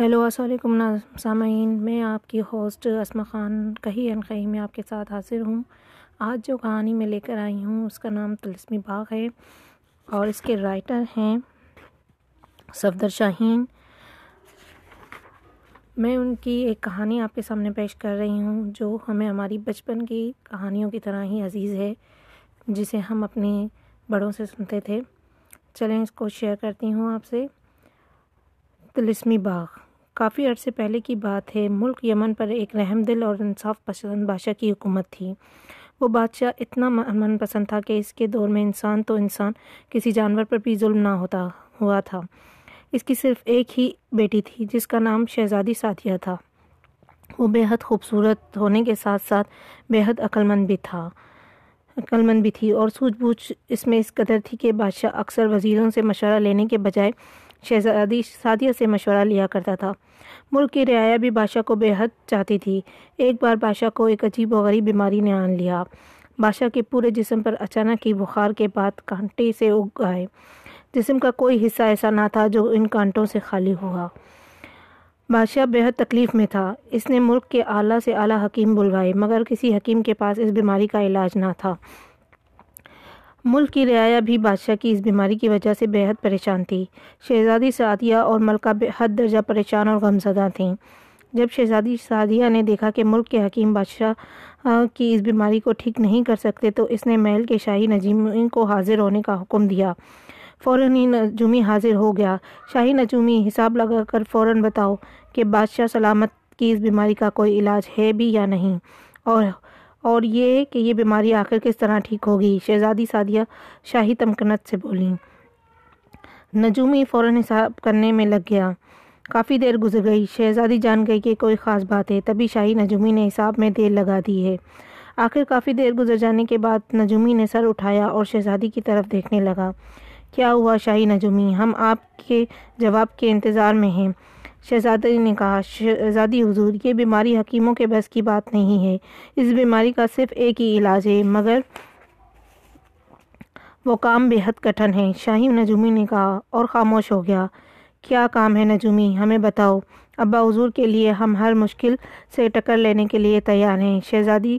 Hello, السلام علیکم سامعین۔ میں آپ کی ہوسٹ اسما خان کہی انخی میں آپ کے ساتھ حاضر ہوں۔ آج جو کہانی میں لے کر آئی ہوں، اس کا نام تلسمی باغ ہے اور اس کے رائٹر ہیں صفدر شاہین۔ میں ان کی ایک کہانی آپ کے سامنے پیش کر رہی ہوں، جو ہمیں ہماری بچپن کی کہانیوں کی طرح ہی عزیز ہے، جسے ہم اپنے بڑوں سے سنتے تھے۔ چلیں، اس کو شیئر کرتی ہوں آپ سے۔ تلسمی باغ۔ کافی عرصے پہلے کی بات ہے، ملک یمن پر ایک رحم دل اور انصاف پسند بادشاہ کی حکومت تھی۔ وہ بادشاہ اتنا من پسند تھا کہ اس کے دور میں انسان تو انسان، کسی جانور پر بھی ظلم نہ ہوتا، ہوا تھا۔ اس کی صرف ایک ہی بیٹی تھی، جس کا نام شہزادی ساتھیہ تھا۔ وہ بے حد خوبصورت ہونے کے ساتھ ساتھ بے حد عقلمند بھی تھا۔ عقلمند بھی تھی اور سوجھ بوجھ اس میں اس قدر تھی کہ بادشاہ اکثر وزیروں سے مشورہ لینے کے بجائے شہزادی سعدیہ سے مشورہ لیا کرتا تھا۔ ملک کی رعایا بھی بادشاہ کو بے حد چاہتی تھی۔ ایک بار بادشاہ کو ایک عجیب و غریب بیماری نے آن لیا۔ بادشاہ کے پورے جسم پر اچانک ہی بخار کے بعد کانٹے سے اگ گئے جسم کا کوئی حصہ ایسا نہ تھا جو ان کانٹوں سے خالی ہوا۔ بادشاہ بے حد تکلیف میں تھا۔ اس نے ملک کے اعلیٰ سے اعلیٰ حکیم بلوائے، مگر کسی حکیم کے پاس اس بیماری کا علاج نہ تھا۔ ملک کی رعایا بھی بادشاہ کی اس بیماری کی وجہ سے بے حد پریشان تھی۔ شہزادی سعدیہ اور ملکہ بے حد درجہ پریشان اور غمزدہ تھیں۔ جب شہزادی سعدیہ نے دیکھا کہ ملک کے حکیم بادشاہ کی اس بیماری کو ٹھیک نہیں کر سکتے، تو اس نے محل کے شاہی نجومی کو حاضر ہونے کا حکم دیا۔ فوراً ہی نجومی حاضر ہو گیا۔ شاہی نجومی حساب لگا کر فوراً بتاؤ کہ بادشاہ سلامت کی اس بیماری کا کوئی علاج ہے بھی یا نہیں۔ اور اور یہ کہ یہ بیماری آخر کس طرح ٹھیک ہوگی؟ شہزادی سعدیہ شاہی تمکنت سے بولیں نجومی فوراً حساب کرنے میں لگ گیا۔ کافی دیر گزر گئی۔ شہزادی جان گئی کہ کوئی خاص بات ہے۔ تبھی شاہی نجومی نے حساب میں دیر لگا دی ہے۔ آخر کافی دیر گزر جانے کے بعد نجومی نے سر اٹھایا اور شہزادی کی طرف دیکھنے لگا۔ کیا ہوا شاہی نجومی؟ ہم آپ کے جواب کے انتظار میں ہیں۔ شہزادی نے کہا شہزادی حضور، یہ بیماری حکیموں کے بس کی بات نہیں ہے۔ اس بیماری کا صرف ایک ہی علاج ہے، مگر وہ کام بے حد کٹھن ہے۔ شاہی نجومی نے کہا، اور خاموش ہو گیا۔ کیا کام ہے نجومی؟ ہمیں بتاؤ۔ ابا حضور کے لیے ہم ہر مشکل سے ٹکر لینے کے لیے تیار ہیں۔ شہزادی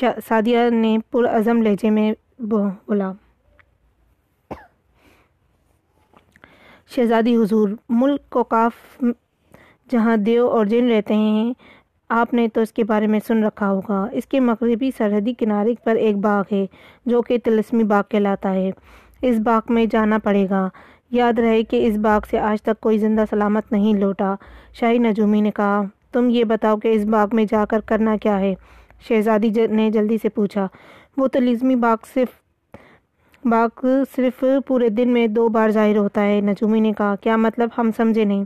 سعدیہ نے پرعزم لہجے میں بولا۔ شہزادی حضور ملک کو کاف جہاں دیو اور جن رہتے ہیں، آپ نے تو اس کے بارے میں سن رکھا ہوگا۔ اس کے مغربی سرحدی کنارے پر ایک باغ ہے، جو کہ تلسمی باغ کہلاتا ہے۔ اس باغ میں جانا پڑے گا۔ یاد رہے کہ اس باغ سے آج تک کوئی زندہ سلامت نہیں لوٹا۔ شاہی نجومی نے کہا، تم یہ بتاؤ کہ اس باغ میں جا کر کرنا کیا ہے؟ شہزادی نے جلدی سے پوچھا، وہ تلسمی باغ صرف باغ صرف پورے دن میں دو بار ظاہر ہوتا ہے۔ نجومی نے کہا، کیا مطلب؟ ہم سمجھے نہیں۔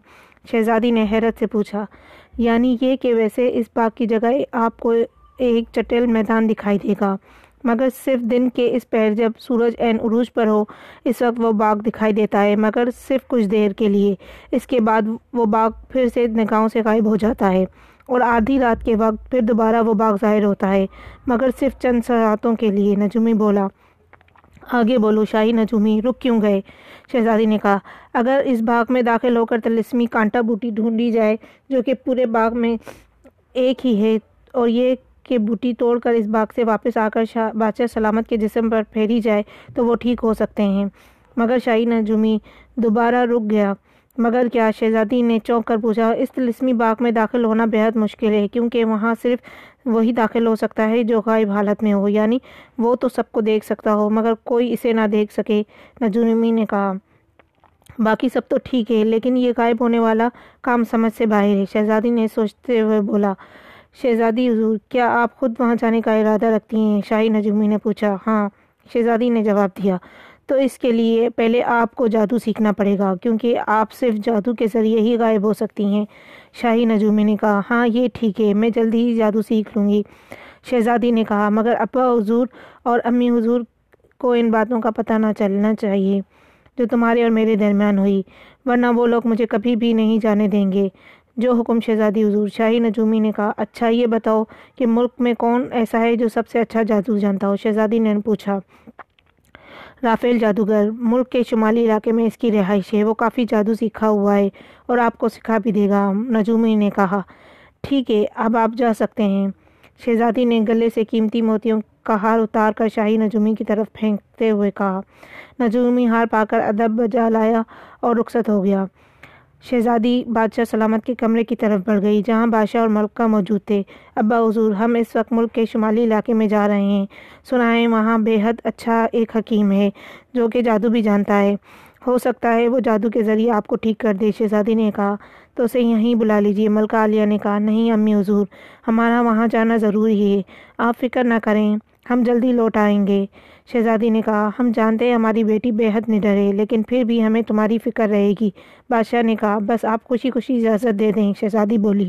شہزادی نے حیرت سے پوچھا یعنی یہ کہ ویسے اس باغ کی جگہ آپ کو ایک چٹیل میدان دکھائی دے گا، مگر صرف دن کے اس پہر جب سورج این عروج پر ہو، اس وقت وہ باغ دکھائی دیتا ہے، مگر صرف کچھ دیر کے لیے۔ اس کے بعد وہ باغ پھر سے نگاہوں سے غائب ہو جاتا ہے اور آدھی رات کے وقت پھر دوبارہ وہ باغ ظاہر ہوتا ہے۔ مگر صرف چند ساعتوں کے لیے، نجومی بولا آگے بولو، شاہی نجومی، رک کیوں گئے؟ شہزادی نے کہا، اگر اس باغ میں داخل ہو کر تلسمی کانٹا بوٹی ڈھونڈی جائے، جو کہ پورے باغ میں ایک ہی ہے، اور یہ کہ بوٹی توڑ کر اس باغ سے واپس آ کر شاہ بادشاہ سلامت کے جسم پر پھیری جائے، تو وہ ٹھیک ہو سکتے ہیں۔ مگر شاہی نجومی دوبارہ رک گیا۔ مگر کیا شہزادی نے چونک کر پوچھا، اس تلسمی باغ میں داخل ہونا بہت مشکل ہے، کیونکہ وہاں صرف وہی داخل ہو سکتا ہے جو غائب حالت میں ہو یعنی وہ تو سب کو دیکھ سکتا ہو، مگر کوئی اسے نہ دیکھ سکے نجومی نے کہا۔ باقی سب تو ٹھیک ہے، لیکن یہ غائب ہونے والا کام سمجھ سے باہر ہے، شہزادی نے سوچتے ہوئے بولا۔ شہزادی، حضور، کیا آپ خود وہاں جانے کا ارادہ رکھتی ہیں؟ شاہی نجومی نے پوچھا۔ ہاں شہزادی نے جواب دیا۔ تو اس کے لیے پہلے آپ کو جادو سیکھنا پڑے گا، کیونکہ آپ صرف جادو کے ذریعے ہی غائب ہو سکتی ہیں۔ شاہی نجومی نے کہا ہاں یہ ٹھیک ہے، میں جلدی ہی جادو سیکھ لوں گی۔ شہزادی نے کہا، مگر ابا حضور اور امی حضور کو ان باتوں کا پتہ نہ چلنا چاہیے جو تمہارے اور میرے درمیان ہوئی، ورنہ وہ لوگ مجھے کبھی بھی نہیں جانے دیں گے۔ جو حکم شہزادی حضور، شاہی نجومی نے کہا اچھا یہ بتاؤ کہ ملک میں کون ایسا ہے جو سب سے اچھا جادو جانتا ہو؟ شہزادی نے پوچھا رافیل جادوگر، ملک کے شمالی علاقے میں اس کی رہائش ہے، وہ کافی جادو سیکھا ہوا ہے اور آپ کو سکھا بھی دے گا، نجومی نے کہا۔ ٹھیک ہے، اب آپ جا سکتے ہیں۔ شہزادی نے گلے سے قیمتی موتیوں کا ہار اتار کر شاہی نجومی کی طرف پھینکتے ہوئے کہا۔ نجومی ہار پا کر ادب بجا لایا اور رخصت ہو گیا۔ شہزادی بادشاہ سلامت کے کمرے کی طرف بڑھ گئی، جہاں بادشاہ اور ملکہ موجود تھے۔ ابا حضور، ہم اس وقت ملک کے شمالی علاقے میں جا رہے ہیں۔ سنا ہے وہاں بے حد اچھا ایک حکیم ہے جو کہ جادو بھی جانتا ہے۔ ہو سکتا ہے وہ جادو کے ذریعے آپ کو ٹھیک کر دے، شہزادی نے کہا۔ تو اسے یہیں بلا لیجیے ملکہ عالیہ نے کہا۔ نہیں، امی حضور، ہمارا وہاں جانا ضروری ہے۔ آپ فکر نہ کریں۔ ہم جلدی لوٹ آئیں گے۔ شہزادی نے کہا، ہم جانتے ہیں ہماری بیٹی بے حد نڈر ہے، لیکن پھر بھی ہمیں تمہاری فکر رہے گی۔ بادشاہ نے کہا، بس آپ خوشی خوشی اجازت دے دیں۔ شہزادی بولی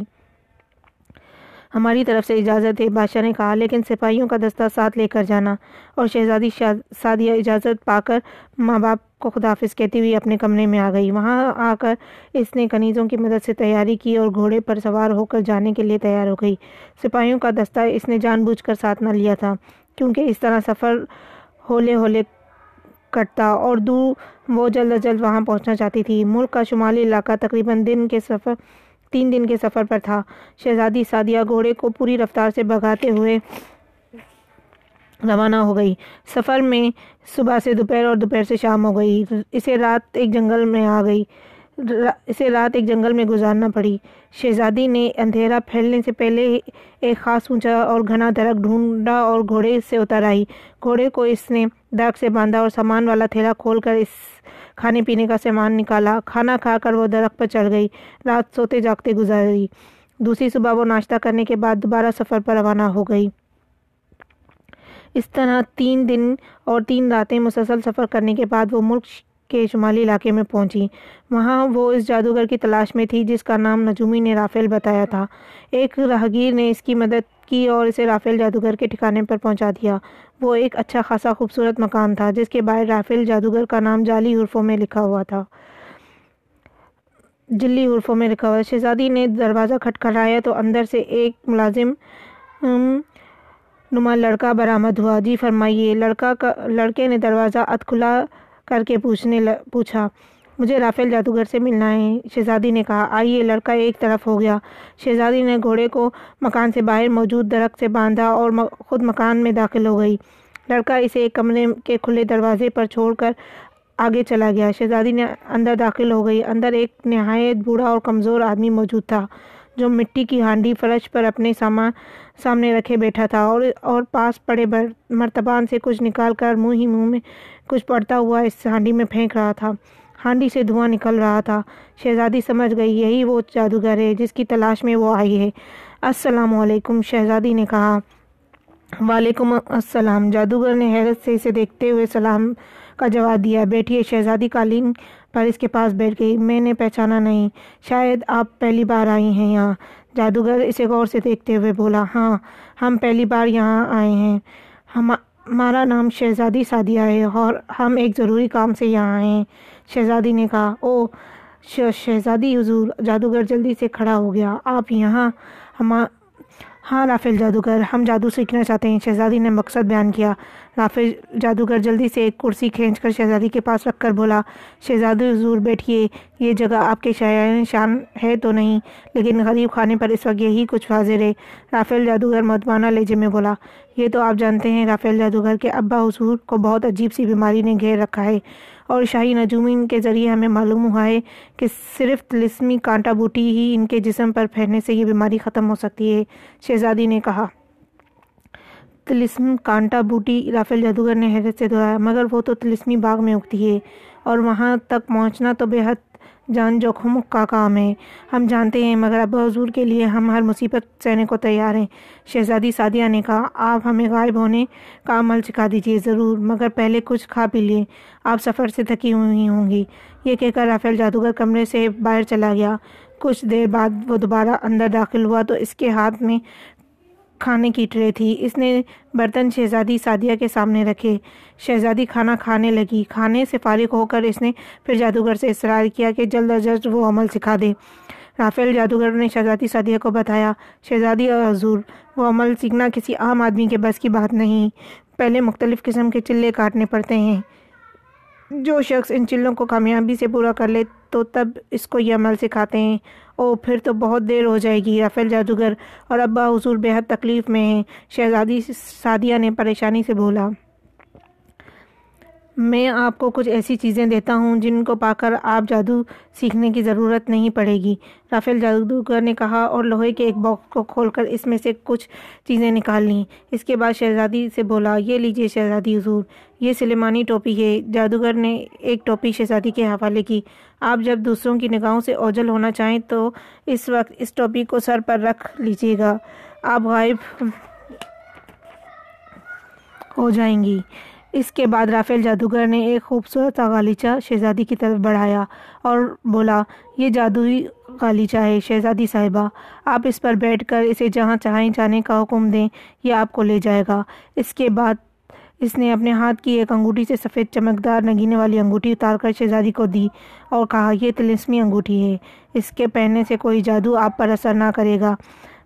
ہماری طرف سے اجازت ہے، بادشاہ نے کہا، لیکن سپاہیوں کا دستہ ساتھ لے کر جانا اور شہزادی سادیہ اجازت پا کر ماں باپ کو خدافظ کہتی ہوئی اپنے کمرے میں آ گئی۔ وہاں آ کر اس نے کنیزوں کی مدد سے تیاری کی اور گھوڑے پر سوار ہو کر جانے کے لیے تیار ہو گئی۔ سپاہیوں کا دستہ اس نے جان بوجھ کر ساتھ نہ لیا تھا، کیونکہ اس طرح سفر ہولے ہولے کٹتا اور دور وہ جلد از جلد وہاں پہنچنا چاہتی تھی۔ ملک کا شمالی علاقہ تقریباً دن کے سفر تین دن کے سفر پر تھا۔ شہزادی سادیہ گھوڑے کو پوری رفتار سے بگاتے ہوئے روانہ ہو گئی۔ سفر میں صبح سے دوپہر اور دوپہر سے شام ہو گئی۔ اسے رات ایک جنگل میں آ گئی۔ اسے رات ایک جنگل میں گزارنا پڑی۔ شہزادی نے اندھیرا پھیلنے سے پہلے ایک خاص اونچا اور گھنا درخت ڈھونڈا اور گھوڑے سے اتر آئی۔ گھوڑے کو اس نے درخت سے باندھا اور سامان والا تھیلا کھول کر اس کھانے پینے کا سامان نکالا، کھانا کھا کر وہ درخت پر چڑھ گئی۔ رات سوتے جاگتے گزاری دوسری صبح وہ ناشتہ کرنے کے بعد دوبارہ سفر پر روانہ ہو گئی۔ اس طرح تین دن اور تین راتیں مسلسل سفر کرنے کے بعد وہ ملک کے شمالی علاقے میں پہنچی۔ وہاں وہ اس جادوگر کی تلاش میں تھی جس کا نام نجومی نے رافیل بتایا تھا۔ ایک راہگیر نے اس کی مدد کی اور اسے رافیل جادوگر کے ٹھکانے پر پہنچا دیا۔ وہ ایک اچھا خاصا خوبصورت مکان تھا، جس کے باہر رافیل جادوگر کا نام جعلی حرفوں میں لکھا ہوا تھا۔ جلی حرفوں میں لکھا ہوا شہزادی نے دروازہ کھٹکھلایا تو اندر سے ایک ملازم نما لڑکا برآمد ہوا۔ جی فرمائیے، لڑکا کا، لڑکے نے دروازہ ات کھلا کر کے پوچھنے پوچھا مجھے رافیل جادوگر سے ملنا ہے۔ شہزادی نے کہا، آئیے، لڑکا ایک طرف ہو گیا۔ شہزادی نے گھوڑے کو مکان سے باہر موجود درخت سے باندھا اور خود مکان میں داخل ہو گئی۔ لڑکا اسے ایک کمرے کے کھلے دروازے پر چھوڑ کر آگے چلا گیا۔ شہزادی نے اندر داخل ہو گئی۔ اندر ایک نہایت بوڑھا اور کمزور آدمی موجود تھا، جو مٹی کی ہانڈی فرش پر اپنے سامان سامنے رکھے بیٹھا تھا اور اور پاس پڑے مرتبان سے کچھ نکال کر منہ ہی منہ میں کچھ پڑتا ہوا اس ہانڈی میں پھینک رہا تھا۔ ہانڈی سے دھواں نکل رہا تھا۔ شہزادی سمجھ گئی، یہی وہ جادوگر ہے جس کی تلاش میں وہ آئی ہے۔ السلام علیکم، شہزادی نے کہا۔ وعلیکم السلام۔ جادوگر نے حیرت سے اسے دیکھتے ہوئے سلام کا جواب دیا۔ بیٹھی شہزادی قالین پر اس کے پاس بیٹھ گئی۔ میں نے پہچانا نہیں، شاید آپ پہلی بار آئی ہیں یہاں۔ جادوگر اسے غور سے دیکھتے ہوئے بولا ہاں ہم پہلی بار یہاں آئے ہیں۔ ہم ہمارا نام شہزادی سادیہ ہے اور ہم ایک ضروری کام سے یہاں آئے ہیں۔ شہزادی نے کہا او شہزادی حضور جادوگر جلدی سے کھڑا ہو گیا۔ آپ یہاں، ہم ہاں رافیل جادوگر، ہم جادو سیکھنا چاہتے ہیں۔ شہزادی نے مقصد بیان کیا۔ رافیل جادوگر جلدی سے ایک کرسی کھینچ کر شہزادی کے پاس رکھ کر بولا، شہزادی حضور بیٹھیے، یہ جگہ آپ کے شاعر شان ہے تو نہیں، لیکن غریب خانے پر اس وقت یہی کچھ حاضر ہے رافیل جادوگر مدمانہ لہجے میں بولا، یہ تو آپ جانتے ہیں، رافیل جادوگر کے ابا حضور کو بہت عجیب سی بیماری نے گھیر رکھا ہے۔ اور شاہی نجومین کے ذریعے ہمیں معلوم ہوا ہے کہ صرف تلسمی کانٹا بوٹی ہی ان کے جسم پر پھیلنے سے یہ بیماری ختم ہو سکتی ہے، شہزادی نے کہا۔ تلسم کانٹا بوٹی رافیل جادوگر نے حیرت سے دہرایا، مگر وہ تو تلسمی باغ میں اگتی ہے اور وہاں تک پہنچنا تو بے حد جان جوخم کا کام ہے۔ ہم جانتے ہیں، مگر ابا حضور کے لیے ہم ہر مصیبت سہنے کو تیار ہیں۔ شہزادی سادیہ نے کہا، آپ ہمیں غائب ہونے کا عمل سکھا دیجیے ضرور، مگر پہلے کچھ کھا پی لیں آپ سفر سے تھکی ہوئی ہوں گی۔ یہ کہہ کر رافیل جادوگر کمرے سے باہر چلا گیا۔ کچھ دیر بعد وہ دوبارہ اندر داخل ہوا تو اس کے ہاتھ میں کھانے کی ٹرے تھی۔ اس نے برتن شہزادی سادیہ کے سامنے رکھے۔ شہزادی کھانا کھانے لگی۔ کھانے سے فارغ ہو کر اس نے پھر جادوگر سے اصرار کیا کہ جلد از جلد وہ عمل سکھا دے۔ رافیل جادوگر نے شہزادی سادیہ کو بتایا، شہزادی اور حضور، وہ عمل سیکھنا کسی عام آدمی کے بس کی بات نہیں۔ پہلے مختلف قسم کے چلے کاٹنے پڑتے ہیں۔ جو شخص ان چلوں کو کامیابی سے پورا کر لے تو تب اس کو یہ عمل سکھاتے ہیں۔ او پھر تو بہت دیر ہو جائے گی، رافیل جادوگر۔ اور ابا حضور بہت تکلیف میں ہیں۔ شہزادی سعدیہ نے پریشانی سے بولا۔ میں آپ کو کچھ ایسی چیزیں دیتا ہوں جن کو پا کر آپ جادو سیکھنے کی ضرورت نہیں پڑے گی۔ رافیل جادوگر نے کہا اور لوہے کے ایک باکس کو کھول کر اس میں سے کچھ چیزیں نکال لیں۔ اس کے بعد شہزادی سے بولا، یہ لیجیے شہزادی حضور، یہ سلیمانی ٹوپی ہے۔ جادوگر نے ایک ٹوپی شہزادی کے حوالے کی۔ آپ جب دوسروں کی نگاہوں سے اوجل ہونا چاہیں تو اس وقت اس ٹوپی کو سر پر رکھ لیجیے گا۔ آپ غائب ہو جائیں گی۔ اس کے بعد رافیل جادوگر نے ایک خوبصورت غالیچہ شہزادی کی طرف بڑھایا اور بولا، یہ جادوئی غالیچہ ہے شہزادی صاحبہ، آپ اس پر بیٹھ کر اسے جہاں چاہیں جانے کا حکم دیں، یہ آپ کو لے جائے گا۔ اس کے بعد اس نے اپنے ہاتھ کی ایک انگوٹھی سے سفید چمکدار نگینے والی انگوٹھی اتار کر شہزادی کو دی اور کہا، یہ تلسمی انگوٹھی ہے، اس کے پہننے سے کوئی جادو آپ پر اثر نہ کرے گا۔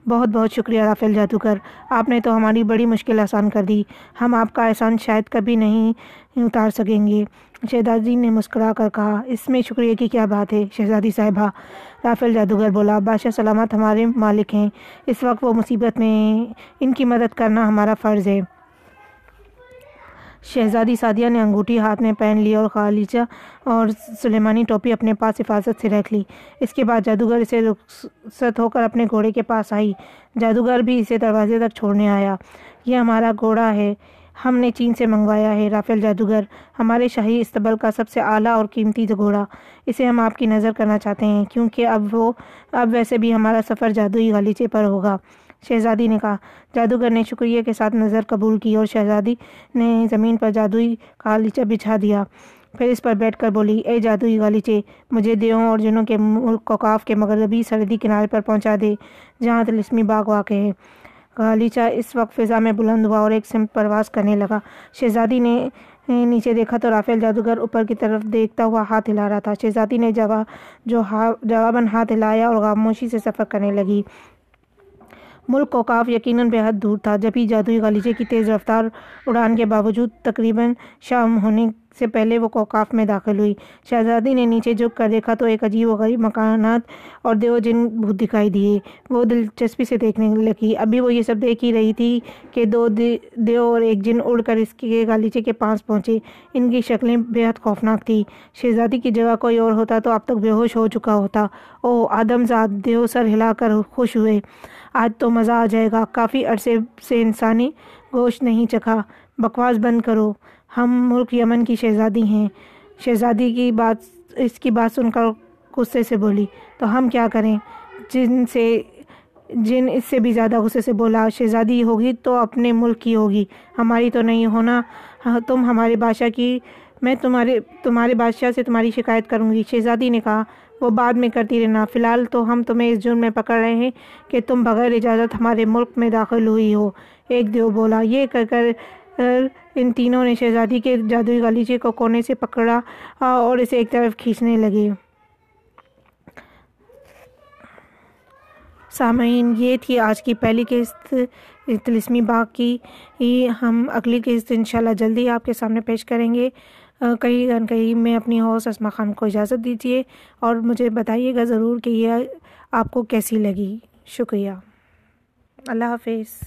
بہت بہت شکریہ رافیل جادوگر آپ نے تو ہماری بڑی مشکل آسان کر دی۔ ہم آپ کا احسان شاید کبھی نہیں اتار سکیں گے۔ شہزادی نے مسکرا کر کہا، اس میں شکریہ کی کیا بات ہے شہزادی صاحبہ؟ رافیل جادوگر بولا، بادشاہ سلامت ہمارے مالک ہیں، اس وقت وہ مصیبت میں ان کی مدد کرنا ہمارا فرض ہے۔ شہزادی سعدیہ نے انگوٹھی ہاتھ میں پہن لی اور خالیچہ اور سلیمانی ٹوپی اپنے پاس حفاظت سے رکھ لی۔ اس کے بعد جادوگر اسے رخصت ہو کر اپنے گھوڑے کے پاس آئی۔ جادوگر بھی اسے دروازے تک چھوڑنے آیا۔ یہ ہمارا گھوڑا ہے۔ ہم نے چین سے منگوایا ہے۔ رافیل جادوگر، ہمارے شاہی استبل کا سب سے اعلیٰ اور قیمتی گھوڑا۔ اسے ہم آپ کی نظر کرنا چاہتے ہیں، کیونکہ اب وہ، اب ویسے بھی ہمارا سفر جادوئی غالیچے پر ہوگا۔ شہزادی نے کہا، جادوگر نے شکریہ کے ساتھ نظر قبول کی اور شہزادی نے زمین پر جادوئی غالیچہ بچھا دیا۔ پھر اس پر بیٹھ کر بولی، اے جادوئی غالیچے مجھے دیوں اور جنوں کے ملک کوکاف کے مغربی سردی کنارے پر پہنچا دے، جہاں تلسمی باغ واقع ہے۔ غالیچہ اس وقت فضا میں بلند ہوا اور ایک سمت پرواز کرنے لگا۔ شہزادی نے نیچے دیکھا تو رافیل جادوگر اوپر کی طرف دیکھتا ہوا ہاتھ ہلا رہا تھا۔ شہزادی نے جواب جو جواباً ہاتھ ہلایا اور خاموشی سے سفر کرنے لگی۔ ملک کو کاف یقیناً بہت دور تھا۔ جب ہی جادوئی غالیچے کی تیز رفتار اڑان کے باوجود تقریباً شام ہونے سے پہلے وہ کوکاف میں داخل ہوئی۔ شہزادی نے نیچے جھک کر دیکھا تو ایک عجیب و غریب مکانات اور دیو جن بھوت دکھائی دیے۔ وہ دلچسپی سے دیکھنے لگی۔ ابھی وہ یہ سب دیکھ ہی رہی تھی کہ دو دیو اور ایک جن اڑ کر اس کے غالیچے کے پاس پہنچے۔ ان کی شکلیں بہت خوفناک تھی شہزادی کی جگہ کوئی اور ہوتا تو اب تک بے ہوش ہو چکا ہوتا۔ او آدم زاد دیو سر ہلا کر خوش ہوئے۔ آج تو مزہ آ جائے گا۔ کافی عرصے سے انسانی گوشت نہیں چکھا۔ بکواس بند کرو۔ ہم ملک یمن کی شہزادی ہیں۔ شہزادی کی بات، اس کی بات سن کر غصے سے بولی، تو ہم کیا کریں؟ جن سے، جن اس سے بھی زیادہ غصے سے بولا، شہزادی ہوگی تو اپنے ملک کی ہوگی، ہماری تو نہیں ہونا۔ تم ہمارے بادشاہ کی، میں تمہارے تمہارے بادشاہ سے تمہاری شکایت کروں گی۔ شہزادی نے کہا، وہ بعد میں کرتی رہنا۔ فی الحال تو ہم تمہیں اس جرم میں پکڑ رہے ہیں کہ تم بغیر اجازت ہمارے ملک میں داخل ہوئی ہو۔ ایک دیو بولا، یہ کر کر ان تینوں نے شہزادی کے جادوئی غالیچے کو کونے سے پکڑا اور اسے ایک طرف کھینچنے لگے۔ سامعین، یہ تھی آج کی پہلی قسط تلسمی باغ کی ہم اگلی قسط انشاءاللہ جلدی آپ کے سامنے پیش کریں گے۔ کہیں کہیں میں اپنی ہوس اسما خان کو اجازت دیجیے، اور مجھے بتائیے گا ضرور کہ یہ آپ کو کیسی لگی۔ شکریہ۔ اللہ حافظ۔